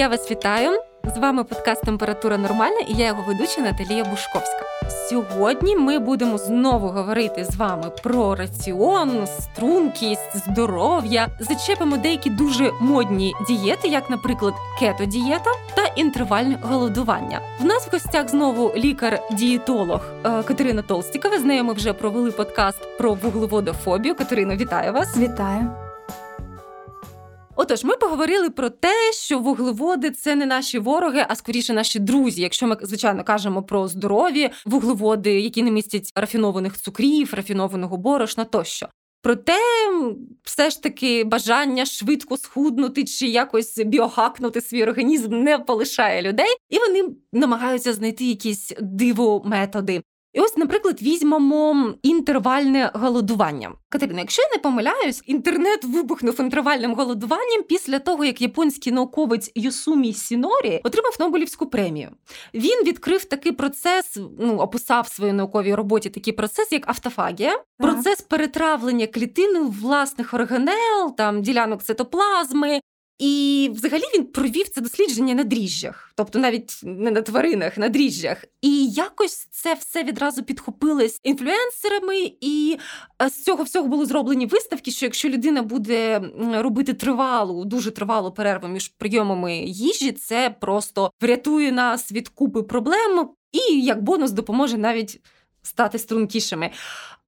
Я вас вітаю. З вами подкаст Температура Нормальна і я його ведуча Наталія Бушковська. Сьогодні ми будемо знову говорити з вами про раціон, стрункість, здоров'я. Зачепимо деякі дуже модні дієти, як, наприклад, кето-дієта та інтервальне голодування. В нас в гостях знову лікар-дієтолог е, Катерина Толстікова. З нею ми вже провели подкаст про вуглеводофобію. Катерина, вітаю вас! Вітаю! Отож, ми поговорили про те, що вуглеводи це не наші вороги, а скоріше наші друзі. Якщо ми звичайно кажемо про здорові вуглеводи, які не містять рафінованих цукрів, рафінованого борошна тощо. Проте все ж таки бажання швидко схуднути чи якось біохакнути свій організм не полишає людей, і вони намагаються знайти якісь диво методи. І ось, наприклад, візьмемо інтервальне голодування. Катерина, якщо я не помиляюсь, інтернет вибухнув інтервальним голодуванням після того, як японський науковець Юсумі Сінорі отримав Нобелівську премію. Він відкрив такий процес, ну описав в своїй науковій роботі такий процес, як автофагія, процес перетравлення клітини власних органел, там ділянок цитоплазми, і взагалі він провів це дослідження на дріжджах, тобто навіть не на тваринах, на дріжджах. І якось це все відразу підхопилось інфлюенсерами, і е, з цього всього були зроблені виставки, що якщо людина буде робити тривалу, дуже тривалу перерву між прийомами їжі, це просто врятує нас від купи проблем і як бонус допоможе навіть стати стрункішими.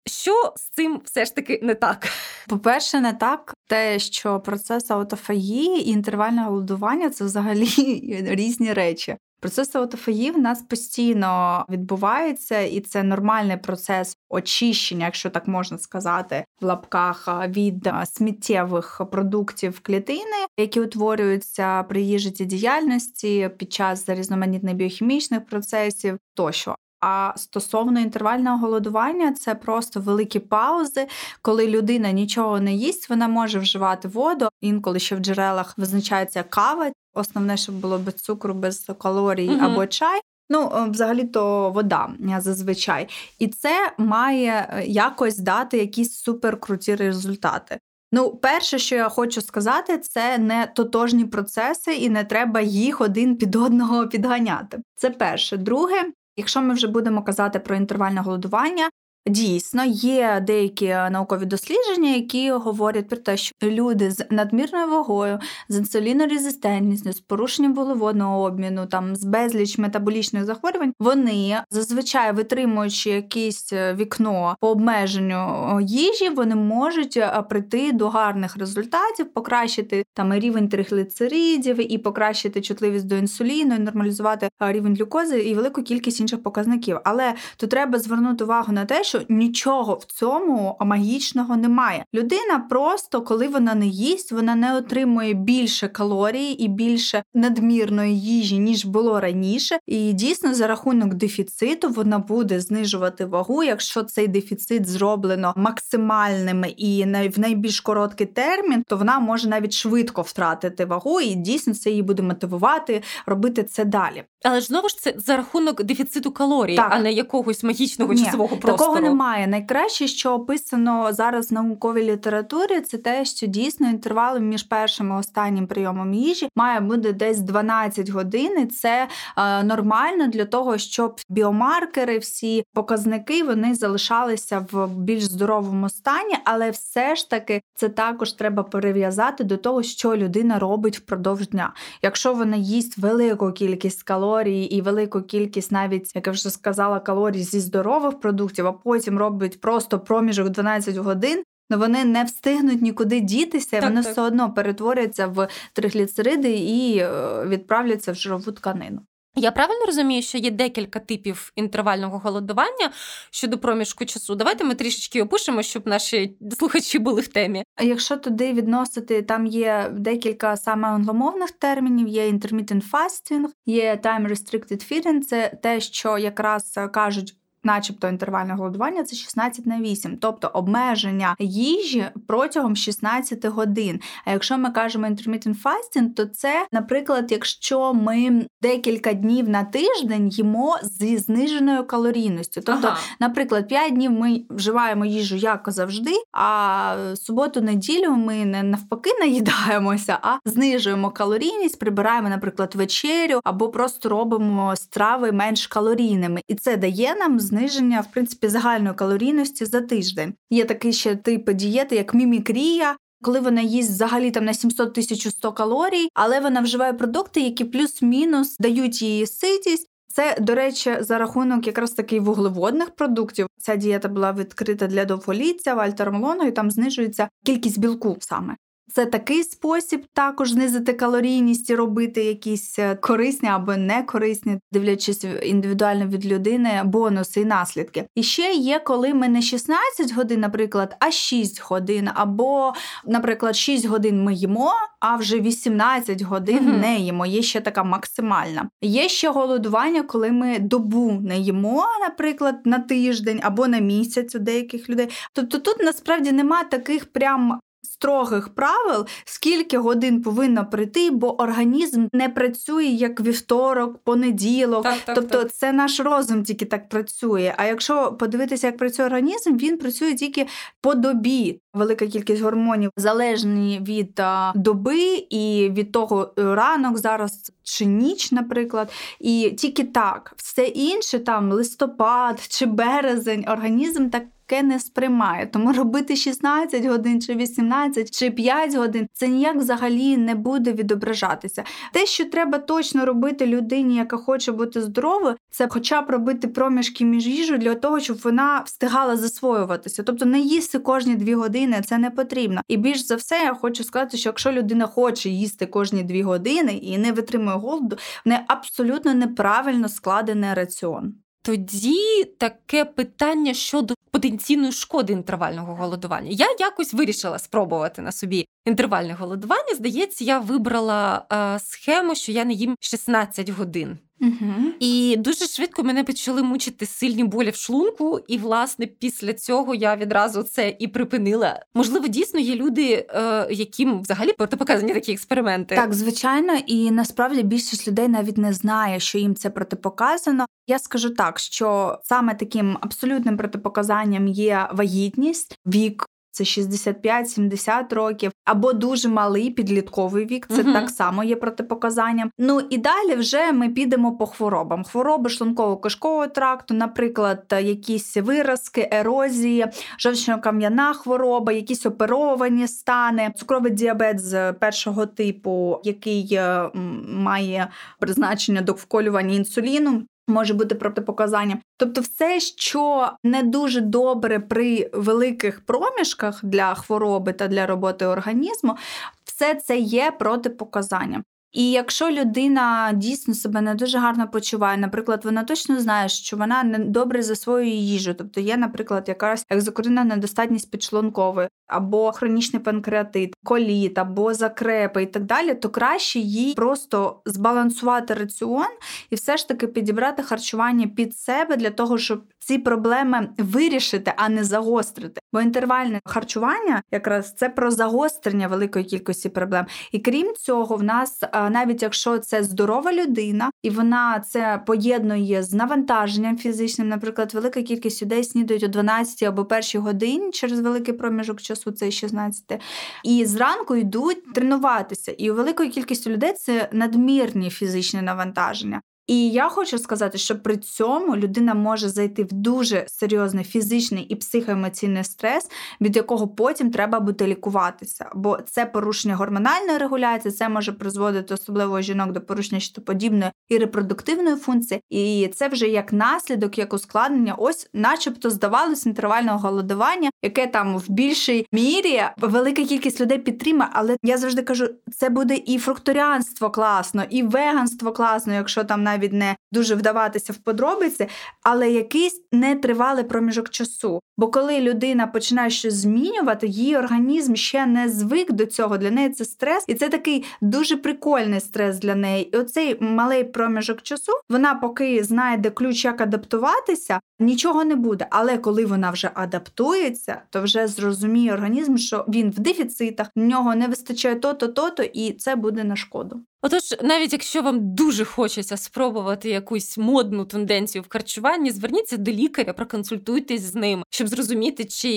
Що з цим все ж таки не так? По-перше, не так те, що процес аутофагії і інтервальне голодування це взагалі різні речі. Процес аутофагії в нас постійно відбувається, і це нормальний процес очищення, якщо так можна сказати, в лапках від сміттєвих продуктів клітини, які утворюються при її життєдіяльності під час різноманітних біохімічних процесів тощо. А стосовно інтервального голодування, це просто великі паузи, коли людина нічого не їсть, вона може вживати воду. Інколи ще в джерелах визначається кава. Основне, щоб було без цукру, без калорій угу. або чай. Ну, е, взагалі-то вода е, зазвичай. І це має е, якось дати якісь суперкруті результати. Ну, перше, що я хочу сказати, це не тотожні процеси, і не треба їх один під одного підганяти. Це перше. Друге, Якщо ми вже будемо казати про інтервальне голодування, Дійсно, є деякі наукові дослідження, які говорять про те, що люди з надмірною вагою, з інсулінорезистентністю, з порушенням вуглеводного обміну, там з безліч метаболічних захворювань, вони зазвичай витримуючи якесь е, вікно по обмеженню їжі, вони можуть е, прийти до гарних результатів, покращити там рівень тригліцеридів і покращити чутливість до інсуліну, і нормалізувати рівень глюкози і велику кількість інших показників. Але тут треба звернути увагу на те, що нічого в цьому магічного немає. Людина просто, коли вона не їсть, вона не отримує більше калорій і більше надмірної їжі, ніж було раніше. І дійсно, за рахунок дефіциту вона буде знижувати вагу, якщо цей дефіцит зроблено максимальним і в найбільш короткий термін, то вона може навіть швидко втратити вагу, і дійсно це її буде мотивувати робити це далі. Але ж знову ж це за рахунок дефіциту калорій, так. а не якогось магічного Ні, часового. Такого немає. Найкраще, що описано зараз в науковій літературі, це те, що дійсно інтервалом між першим і останнім прийомом їжі має бути десь 12 годин. і Це е, нормально для того, щоб біомаркери, всі показники вони залишалися в більш здоровому стані, але все ж таки це також треба перев'язати до того, що людина робить впродовж дня. Якщо вона їсть велику кількість калорій і велику кількість, навіть як я вже сказала, калорій зі здорових продуктів, а потім робить просто проміжок 12 годин. Но вони не встигнуть нікуди дітися, так, вони так. все одно перетворяться в тригліцериди і е, відправляться в жирову тканину. Я правильно розумію, що є декілька типів інтервального голодування щодо проміжку часу. Давайте ми трішечки опишемо, щоб наші слухачі були в темі. А якщо туди відносити, там є декілька саме англомовних термінів: є intermittent fasting, є time restricted feeding, Це те, що якраз кажуть начебто, інтервальне голодування це 16 на 8, тобто обмеження їжі протягом 16 годин. А якщо ми кажемо intermittent fasting, то це, наприклад, якщо ми декілька днів на тиждень їмо зі зниженою калорійністю. Тобто, ага. наприклад, 5 днів ми вживаємо їжу як завжди, а суботу-неділю ми не навпаки наїдаємося, а знижуємо калорійність, прибираємо, наприклад, вечерю або просто робимо страви менш калорійними. І це дає нам зниження в принципі загальної калорійності за тиждень. Є такий ще тип дієти, як мімікрія. Коли вона їсть взагалі там на 700 1100 калорій, але вона вживає продукти, які плюс-мінус дають їй ситість. Це, до речі, за рахунок якраз таки вуглеводних продуктів. Ця дієта була відкрита для довголіття Вальтер Малону, і там знижується кількість білку саме. Це такий спосіб також знизити калорійність і робити якісь е, корисні або не корисні, дивлячись індивідуально від людини, бонуси і наслідки. І ще є, коли ми не 16 годин, наприклад, а 6 годин, або, наприклад, 6 годин ми їмо, а вже 18 годин mm не їмо. Є ще така максимальна. Є ще голодування, коли ми добу не їмо, наприклад, на тиждень або на місяць у деяких людей. Тобто тут насправді нема таких прям строгих правил, скільки годин повинно прийти, бо організм не працює як вівторок, понеділок. Так, так, тобто так. це наш розум тільки так працює. А якщо подивитися, як працює організм, він працює тільки по добі. Велика кількість гормонів залежні від а, доби і від того е, ранок зараз чи ніч, наприклад. І тільки так, все інше, там листопад чи березень, організм так таке не сприймає. Тому робити 16 годин, чи 18, чи 5 годин це ніяк взагалі не буде відображатися. Те, що треба точно робити людині, яка хоче бути здоровою, це хоча б робити проміжки між їжею для того, щоб вона встигала засвоюватися. Тобто не їсти кожні 2 години, це не потрібно. І більш за все, я хочу сказати, що якщо людина хоче їсти кожні 2 години і не витримує голоду, в абсолютно неправильно складений раціон. Тоді таке питання щодо потенційної шкоди інтервального голодування. Я якось вирішила спробувати на собі інтервальне голодування. Здається, я вибрала е, схему, що я не їм 16 годин. Угу. І дуже швидко мене почали мучити сильні болі в шлунку, і власне після цього я відразу це і припинила. Можливо, дійсно є люди, е, яким взагалі протипоказані такі експерименти. Так, звичайно, і насправді більшість людей навіть не знає, що їм це протипоказано. Я скажу так, що саме таким абсолютним протипоказанням є вагітність, вік це 65-70 років, або дуже малий підлітковий вік. Це uh так само є протипоказанням. Ну і далі вже ми підемо по хворобам. Хвороби шлунково-кишкового тракту, наприклад, якісь виразки, ерозії, жовчно-кам'яна хвороба, якісь оперовані стани, цукровий діабет з першого типу, який е, має призначення до вколювання інсуліну. Може бути протипоказанням. Тобто, все, що не дуже добре при великих проміжках для хвороби та для роботи організму, все це є протипоказанням. І якщо людина дійсно себе не дуже гарно почуває, наприклад, вона точно знає, що вона не добре засвоює їжу, тобто є, наприклад, якась екзокоринна недостатність підшлункової, або хронічний панкреатит, коліт, або закрепи і так далі, то краще їй просто збалансувати раціон і все ж таки підібрати харчування під себе для того, щоб ці проблеми вирішити, а не загострити. Бо інтервальне харчування якраз це про загострення великої кількості проблем. І крім цього, в нас навіть якщо це здорова людина, і вона це поєднує з навантаженням фізичним, наприклад, велика кількість людей снідають о 12 або першій годині через великий проміжок часу, це 16, і зранку йдуть тренуватися. І у великої кількості людей це надмірні фізичні навантаження. І я хочу сказати, що при цьому людина може зайти в дуже серйозний фізичний і психоемоційний стрес, від якого потім треба буде лікуватися. Бо це порушення гормональної регуляції, це може призводити особливо жінок до порушення щитоподібної і репродуктивної функції. І це вже як наслідок, як ускладнення, ось, начебто, здавалось інтервального голодування, яке там в більшій мірі велика кількість людей підтримає. Але я завжди кажу, це буде і фрукторіанство класно, і веганство класно, якщо там навіть не дуже вдаватися в подробиці, але якийсь нетривалий проміжок часу. Бо коли людина починає щось змінювати, її організм ще не звик до цього. Для неї це стрес, і це такий дуже прикольний стрес для неї. І оцей малий проміжок часу вона поки знайде ключ, як адаптуватися, нічого не буде. Але коли вона вже адаптується, то вже зрозуміє організм, що він в дефіцитах, в нього не вистачає то-то, то-то, і це буде на шкоду. Отож, навіть якщо вам дуже хочеться спробувати якусь модну тенденцію в харчуванні, зверніться до лікаря, проконсультуйтесь з ним, щоб зрозуміти, чи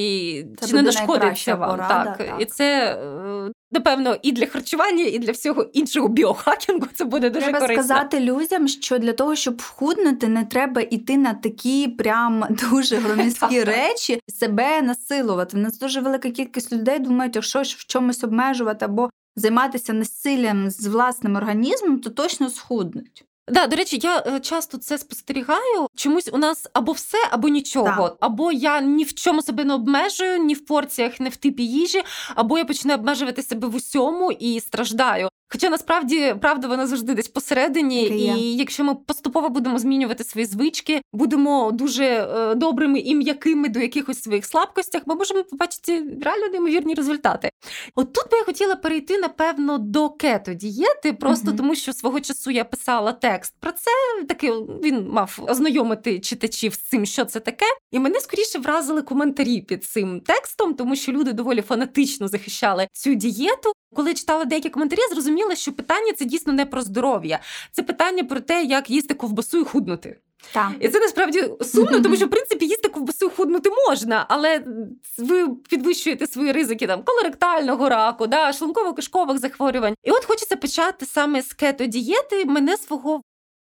це чи не нашкодиться вам. Порада, так. так, і це е, напевно і для харчування, і для всього іншого біохакінгу. Це буде дуже треба корисно. сказати людям, що для того, щоб вхуднути, не треба йти на такі прям дуже громіздкі речі, себе насилувати. У нас дуже велика кількість людей думають, якщо в чомусь обмежувати або займатися насиллям з власним організмом, то точно схуднуть. Да, до речі, я е, часто це спостерігаю. Чомусь у нас або все, або нічого. да. Або я ні в чому себе не обмежую, ні в порціях, ні в типі їжі, або я починаю обмежувати себе в усьому і страждаю. Хоча насправді правда вона завжди десь посередині, Так і є. якщо ми поступово будемо змінювати свої звички, будемо дуже е, добрими і м'якими до якихось своїх слабкостях, ми можемо побачити реально неймовірні результати. От тут би я хотіла перейти напевно до кето дієти, просто Мгм. тому що свого часу я писала текст про це. Таки він мав ознайомити читачів з цим, що це таке. І мене скоріше вразили коментарі під цим текстом, тому що люди доволі фанатично захищали цю дієту. Коли я читала деякі коментарі, зрозуміла, що питання це дійсно не про здоров'я, це питання про те, як їсти ковбасу і худнути. Так. І це насправді сумно, тому що в принципі їсти ковбасу і худнути можна, але ви підвищуєте свої ризики там колоректального раку, да, шлунково-кишкових захворювань. І от хочеться почати саме з кето-дієти. Мене свого.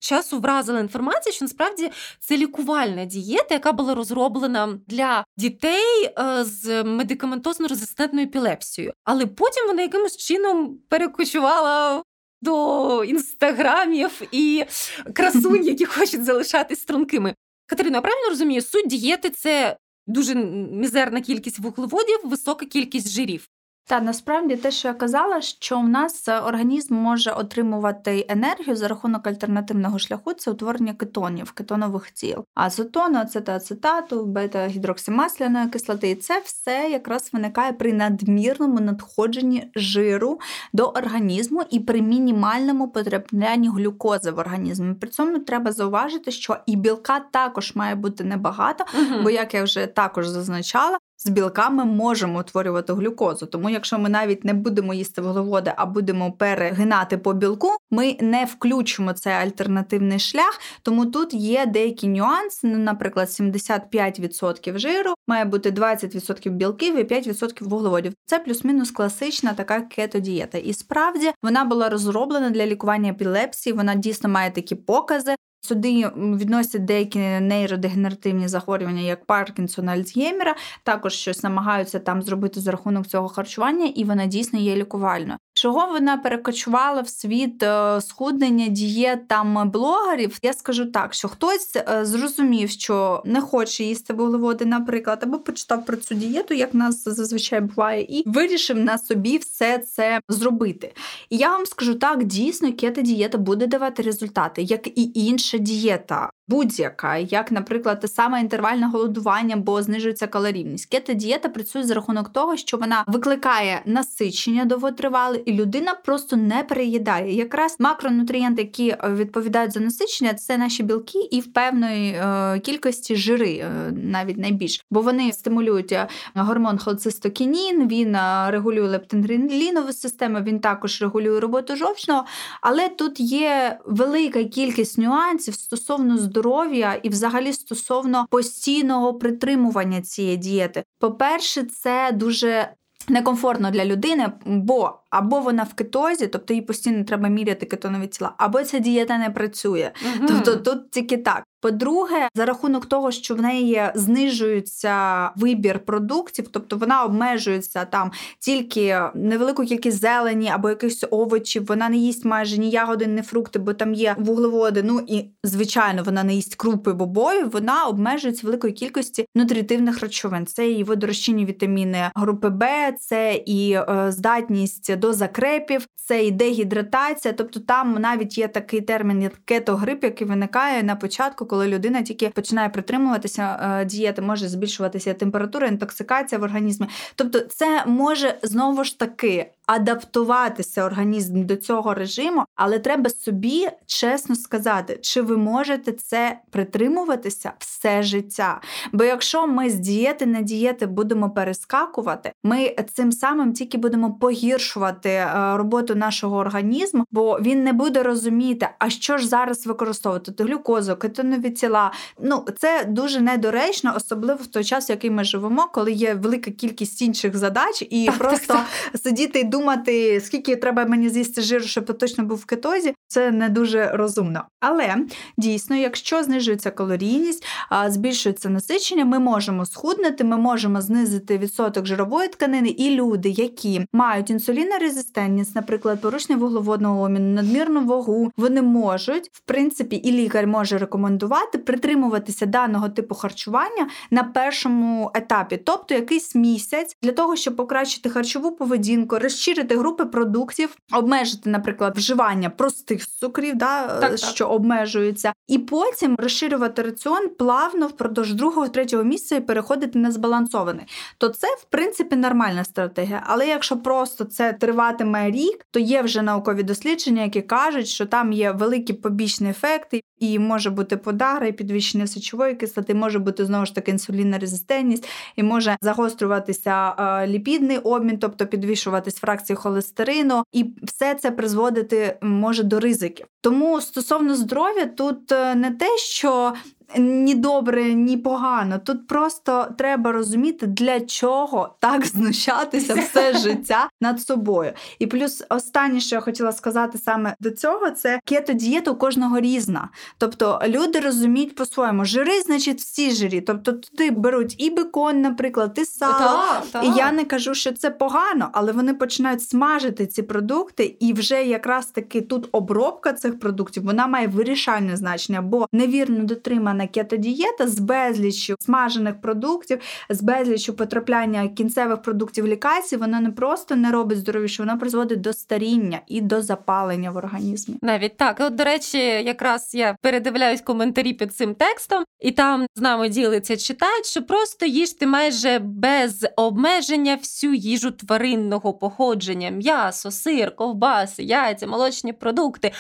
Часу вразила інформація, що насправді це лікувальна дієта, яка була розроблена для дітей е, з медикаментозно-резистентною епілепсією. Але потім вона якимось чином перекочувала до інстаграмів і красунь, які хочуть залишатись стрункими. Катерина, я правильно розумію, суть дієти це дуже мізерна кількість вуглеводів, висока кількість жирів. Та насправді те, що я казала, що в нас е, організм може отримувати енергію за рахунок альтернативного шляху, це утворення кетонів, кетонових тіл, азотону, ацетоацетату, бета-гідроксимасляної кислоти. І це все якраз виникає при надмірному надходженні жиру до організму і при мінімальному потраплянні глюкози в організм. При цьому треба зауважити, що і білка також має бути небагато, бо як я вже також зазначала. З білками можемо утворювати глюкозу, тому якщо ми навіть не будемо їсти вуглеводи, а будемо перегинати по білку, ми не включимо цей альтернативний шлях. Тому тут є деякі нюанси. Ну, наприклад, 75% жиру має бути 20% білків і 5% вуглеводів. Це плюс-мінус класична така кето-дієта. І справді вона була розроблена для лікування епілепсії. Вона дійсно має такі покази. Сюди відносять деякі нейродегенеративні захворювання, як Паркінсона, Альцгеймера, також щось намагаються там зробити за рахунок цього харчування, і вона дійсно є лікувальною. Чого вона перекочувала в світ е, схуднення дієт там блогерів? Я скажу так, що хтось е, зрозумів, що не хоче їсти вуглеводи, наприклад, або почитав про цю дієту, як нас зазвичай буває, і вирішив на собі все це зробити. І я вам скажу так: дійсно, кето дієта буде давати результати, як і інша дієта. Будь-яка, як, наприклад, те саме інтервальне голодування, бо знижується калорійність. Кето-дієта працює за рахунок того, що вона викликає насичення довготривале, і людина просто не переїдає. Якраз макронутрієнти, які відповідають за насичення, це наші білки і в певної е, кількості жири, е, навіть найбільш, бо вони стимулюють е, гормон холецистокінін, він е, регулює лептингрелінову систему, він також регулює роботу жовчного. Але тут є велика кількість нюансів стосовно здоров'я і, взагалі, стосовно постійного притримування цієї дієти. По-перше, це дуже некомфортно для людини, бо або вона в кетозі, тобто їй постійно треба міряти кетонові тіла, або ця дієта не працює. Мгм. Тобто тут тільки так. По-друге, за рахунок того, що в неї знижується вибір продуктів, тобто вона обмежується там тільки невелику кількість зелені або якихось овочів, вона не їсть майже ні ягоди, ні фрукти, бо там є вуглеводи. Ну і звичайно, вона не їсть крупи бобою. Вона обмежується великою кількості нутритивних речовин. Це і водорозчинні вітаміни групи Б, це і е, здатність до закрепів, це і дегідратація. Тобто там навіть є такий термін, як кетогрип, який виникає на початку, коли людина тільки починає притримуватися е, дієти, може збільшуватися температура, інтоксикація в організмі. Тобто, це може знову ж таки адаптуватися організм до цього режиму, але треба собі чесно сказати, чи ви можете це притримуватися все життя. Бо якщо ми з дієти на дієти будемо перескакувати, ми цим самим тільки будемо погіршувати е, роботу нашого організму, бо він не буде розуміти, а що ж зараз використовувати то глюкозу, кетонові тіла. Ну це дуже недоречно, особливо в той час, в який ми живемо, коли є велика кількість інших задач, і так, просто так, так. сидіти і думати, скільки треба мені з'їсти жиру, щоб я точно був в кетозі, це не дуже розумно. Але дійсно, якщо знижується калорійність, збільшується насичення, ми можемо схуднути, ми можемо знизити відсоток жирової тканини, і люди, які мають інсулінорезистентність, наприклад, порушення вуглеводного обміну, надмірну вагу, вони можуть, в принципі, і лікар може рекомендувати притримуватися даного типу харчування на першому етапі, тобто якийсь місяць, для того, щоб покращити харчову поведінку, розширити групи продуктів, обмежити, наприклад, вживання простих цукрів, да, так, що так. обмежуються, і потім розширювати раціон плавно впродовж другого, третього місяця і переходити на збалансований. То це, в принципі, нормальна стратегія. Але якщо просто це триватиме рік, то є вже наукові дослідження, які кажуть, що там є великі побічні ефекти, і може бути подагра, і підвищення сечової кислоти, може бути знову ж таки інсулінна резистентність, і може загострюватися е, ліпідний обмін, тобто підвищуватись фракції холестерину, і все це призводити може до ризиків. Тому стосовно здоров'я, тут е, не те, що ні добре, ні погано. Тут просто треба розуміти, для чого так знущатися все життя над собою. І плюс останнє, що я хотіла сказати саме до цього, це кето-дієта у кожного різна. Тобто люди розуміють по-своєму, жири, значить, всі жирі. Тобто туди беруть і бекон, наприклад, і сало. Так, так. І я не кажу, що це погано, але вони починають смажити ці продукти, і вже якраз таки тут обробка цих продуктів вона має вирішальне значення, бо невірно дотримана вживана кетодієта з безліччю смажених продуктів, з безліччю потрапляння кінцевих продуктів лікації, вона не просто не робить здоровіше, вона призводить до старіння і до запалення в організмі. Навіть так. От, до речі, якраз я передивляюсь коментарі під цим текстом, і там з нами ділиться читають, що просто їжте майже без обмеження всю їжу тваринного походження: м'ясо, сир, ковбаси, яйця, молочні продукти.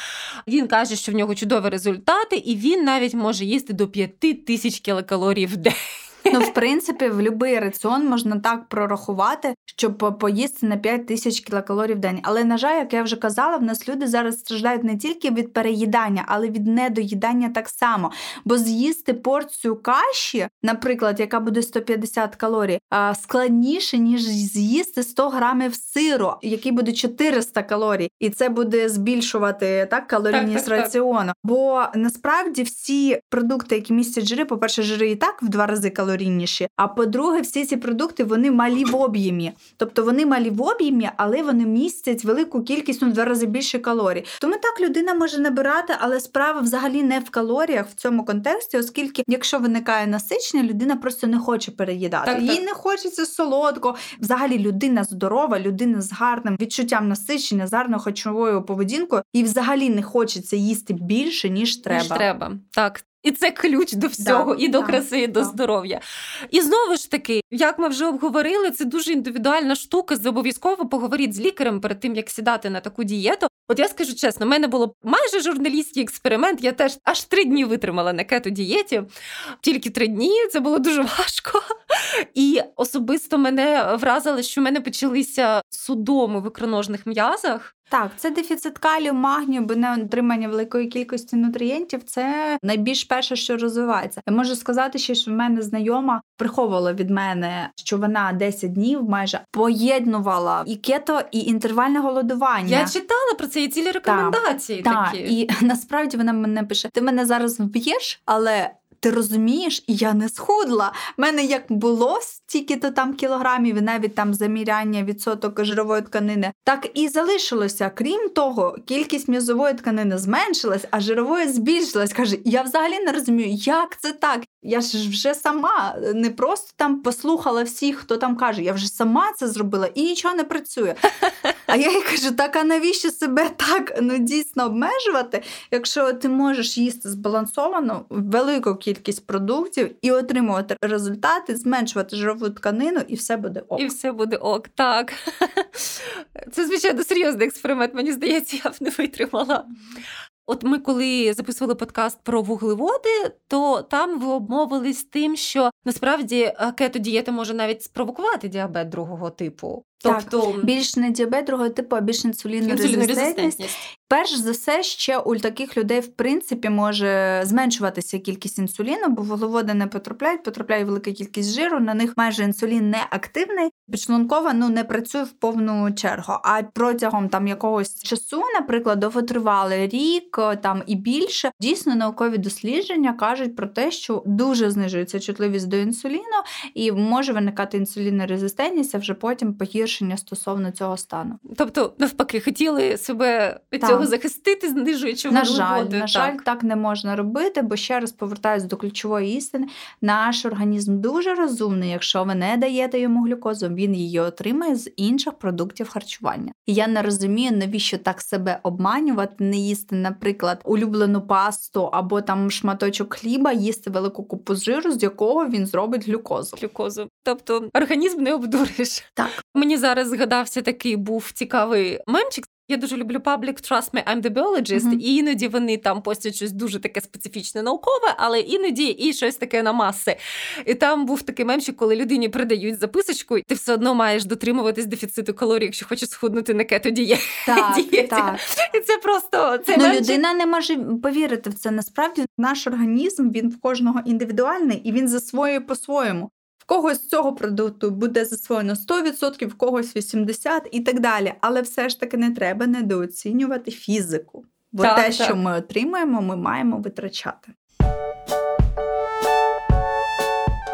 Він каже, що в нього чудові результати, і він навіть може їсти до до 5 тисяч кілокалорій в день. Ну, в принципі, в будь-який раціон можна так прорахувати, щоб поїсти на 5 тисяч кілокалорій в день. Але, на жаль, як я вже казала, в нас люди зараз страждають не тільки від переїдання, але від недоїдання так само. Бо з'їсти порцію каші, наприклад, яка буде 150 калорій, складніше, ніж з'їсти 100 грамів сиру, який буде 400 калорій. І це буде збільшувати так калорійність так, так, раціону. Так. Бо насправді всі продукти, які містять жири, по-перше, жири і так в два рази калорій калорійніші. А по-друге, всі ці продукти вони малі в об'ємі. Тобто вони малі в об'ємі, але вони містять велику кількість ну, в два рази більше калорій. Тому так людина може набирати, але справа взагалі не в калоріях в цьому контексті, оскільки, якщо виникає насичення, людина просто не хоче переїдати. Так, Їй так. не хочеться солодко. Взагалі, людина здорова, людина з гарним відчуттям насичення, з гарною харчовою поведінкою, і взагалі не хочеться їсти більше ніж треба. Ніж треба. Так, і це ключ до всього, да, і до да, краси, і до да. здоров'я. І знову ж таки, як ми вже обговорили, це дуже індивідуальна штука. Обов'язково поговоріть з лікарем перед тим, як сідати на таку дієту. От я скажу чесно, в мене було майже журналістський експеримент. Я теж аж три дні витримала на кето-дієті. Тільки три дні це було дуже важко. І особисто мене вразило, що в мене почалися судоми в ікроножних м'язах. Так, це дефіцит калію, магнію, бо не отримання великої кількості нутрієнтів це найбільш перше, що розвивається. Я можу сказати, ще, що в мене знайома приховувала від мене, що вона 10 днів майже поєднувала і кето, і інтервальне голодування. Я читала про це і цілі рекомендації. Так, такі. і насправді вона мене пише: ти мене зараз вб'єш, але ти розумієш, я не схудла. У мене як було стільки-то там кілограмів, навіть там заміряння відсоток жирової тканини, так і залишилося. Крім того, кількість м'язової тканини зменшилась, а жирової збільшилась. Каже, я взагалі не розумію, як це так. Я ж вже сама не просто там послухала всіх, хто там каже, я вже сама це зробила і нічого не працює. А я їй кажу: так а навіщо себе так ну дійсно обмежувати, якщо ти можеш їсти збалансовано велику кількість продуктів і отримувати результати, зменшувати жирову тканину, і все буде ок. І все буде ок. Так. Це, звичайно, серйозний експеримент. Мені здається, я б не витримала. От ми, коли записували подкаст про вуглеводи, то там ви обмовились тим, що насправді е, кето-дієта може навіть спровокувати діабет другого типу. Тобто так, більш не діабет другого типу, а більш інсулінорезистентність. Перш за все, ще у таких людей в принципі може зменшуватися кількість інсуліну, бо вуглеводи не потрапляють, потрапляє велика кількість жиру. На них майже інсулін не активний, підшлункова ну не працює в повну чергу. А протягом там якогось часу, наприклад, довготривалий рік там і більше, дійсно наукові дослідження кажуть про те, що дуже знижується чутливість до інсуліну, і може виникати інсулінорезистентність, а вже потім погіршення стосовно цього стану. Тобто, навпаки, хотіли себе від так. цього захистити, знижуючи на жаль, на жаль, так не можна робити, бо ще раз повертаюсь до ключової істини. Наш організм дуже розумний, якщо ви не даєте йому глюкозу, він її отримає з інших продуктів харчування. І я не розумію, навіщо так себе обманювати, не їсти, наприклад, улюблену пасту або там шматочок хліба, їсти велику купу жиру, з якого він зробить глюкозу. Глюкозу. Тобто організм не обдуриш. Так мені зараз згадався такий був цікавий мемчик. Я дуже люблю Public Trust Me, I'm the Biologist, mm-hmm. і іноді вони там постять щось дуже таке специфічне наукове, але іноді і щось таке на маси. І там був такий мемчик, коли людині придають записочку, ти все одно маєш дотримуватись дефіциту калорій, якщо хочеш схуднути на кето дієті. Так, так. І це просто це ну, мемчик... людина не може повірити в це. Насправді наш організм він в кожного індивідуальний і він засвоює по-своєму. В когось з цього продукту буде засвоєно 100%, в когось 80% і так далі. Але все ж таки не треба недооцінювати фізику. Бо так, те, так. що ми отримаємо, ми маємо витрачати.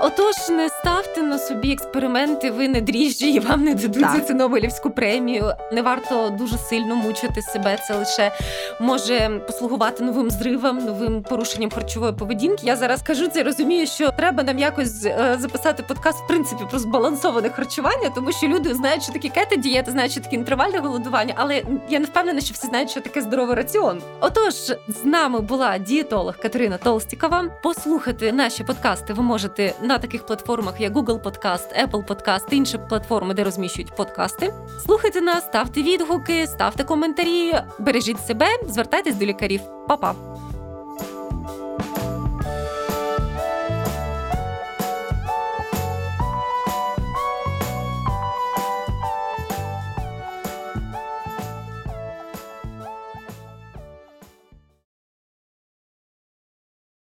Отож, не ставте на собі експерименти, ви не дріжджі і вам не дадуть так. за це Нобелівську премію. Не варто дуже сильно мучити себе. Це лише може послугувати новим зривам, новим порушенням харчової поведінки. Я зараз кажу це, розумію, що треба нам якось е, записати подкаст в принципі про збалансоване харчування, тому що люди знають, що таке кето дієта, знають, що таке інтервальне голодування, але я не впевнена, що всі знають, що таке здоровий раціон. Отож, з нами була дієтолог Катерина Толстікова. Послухати наші подкасти ви можете на таких платформах, як Google Podcast, Apple Podcast інші платформи, де розміщують подкасти. Слухайте нас, ставте відгуки, ставте коментарі, бережіть себе, звертайтесь до лікарів. Па-па!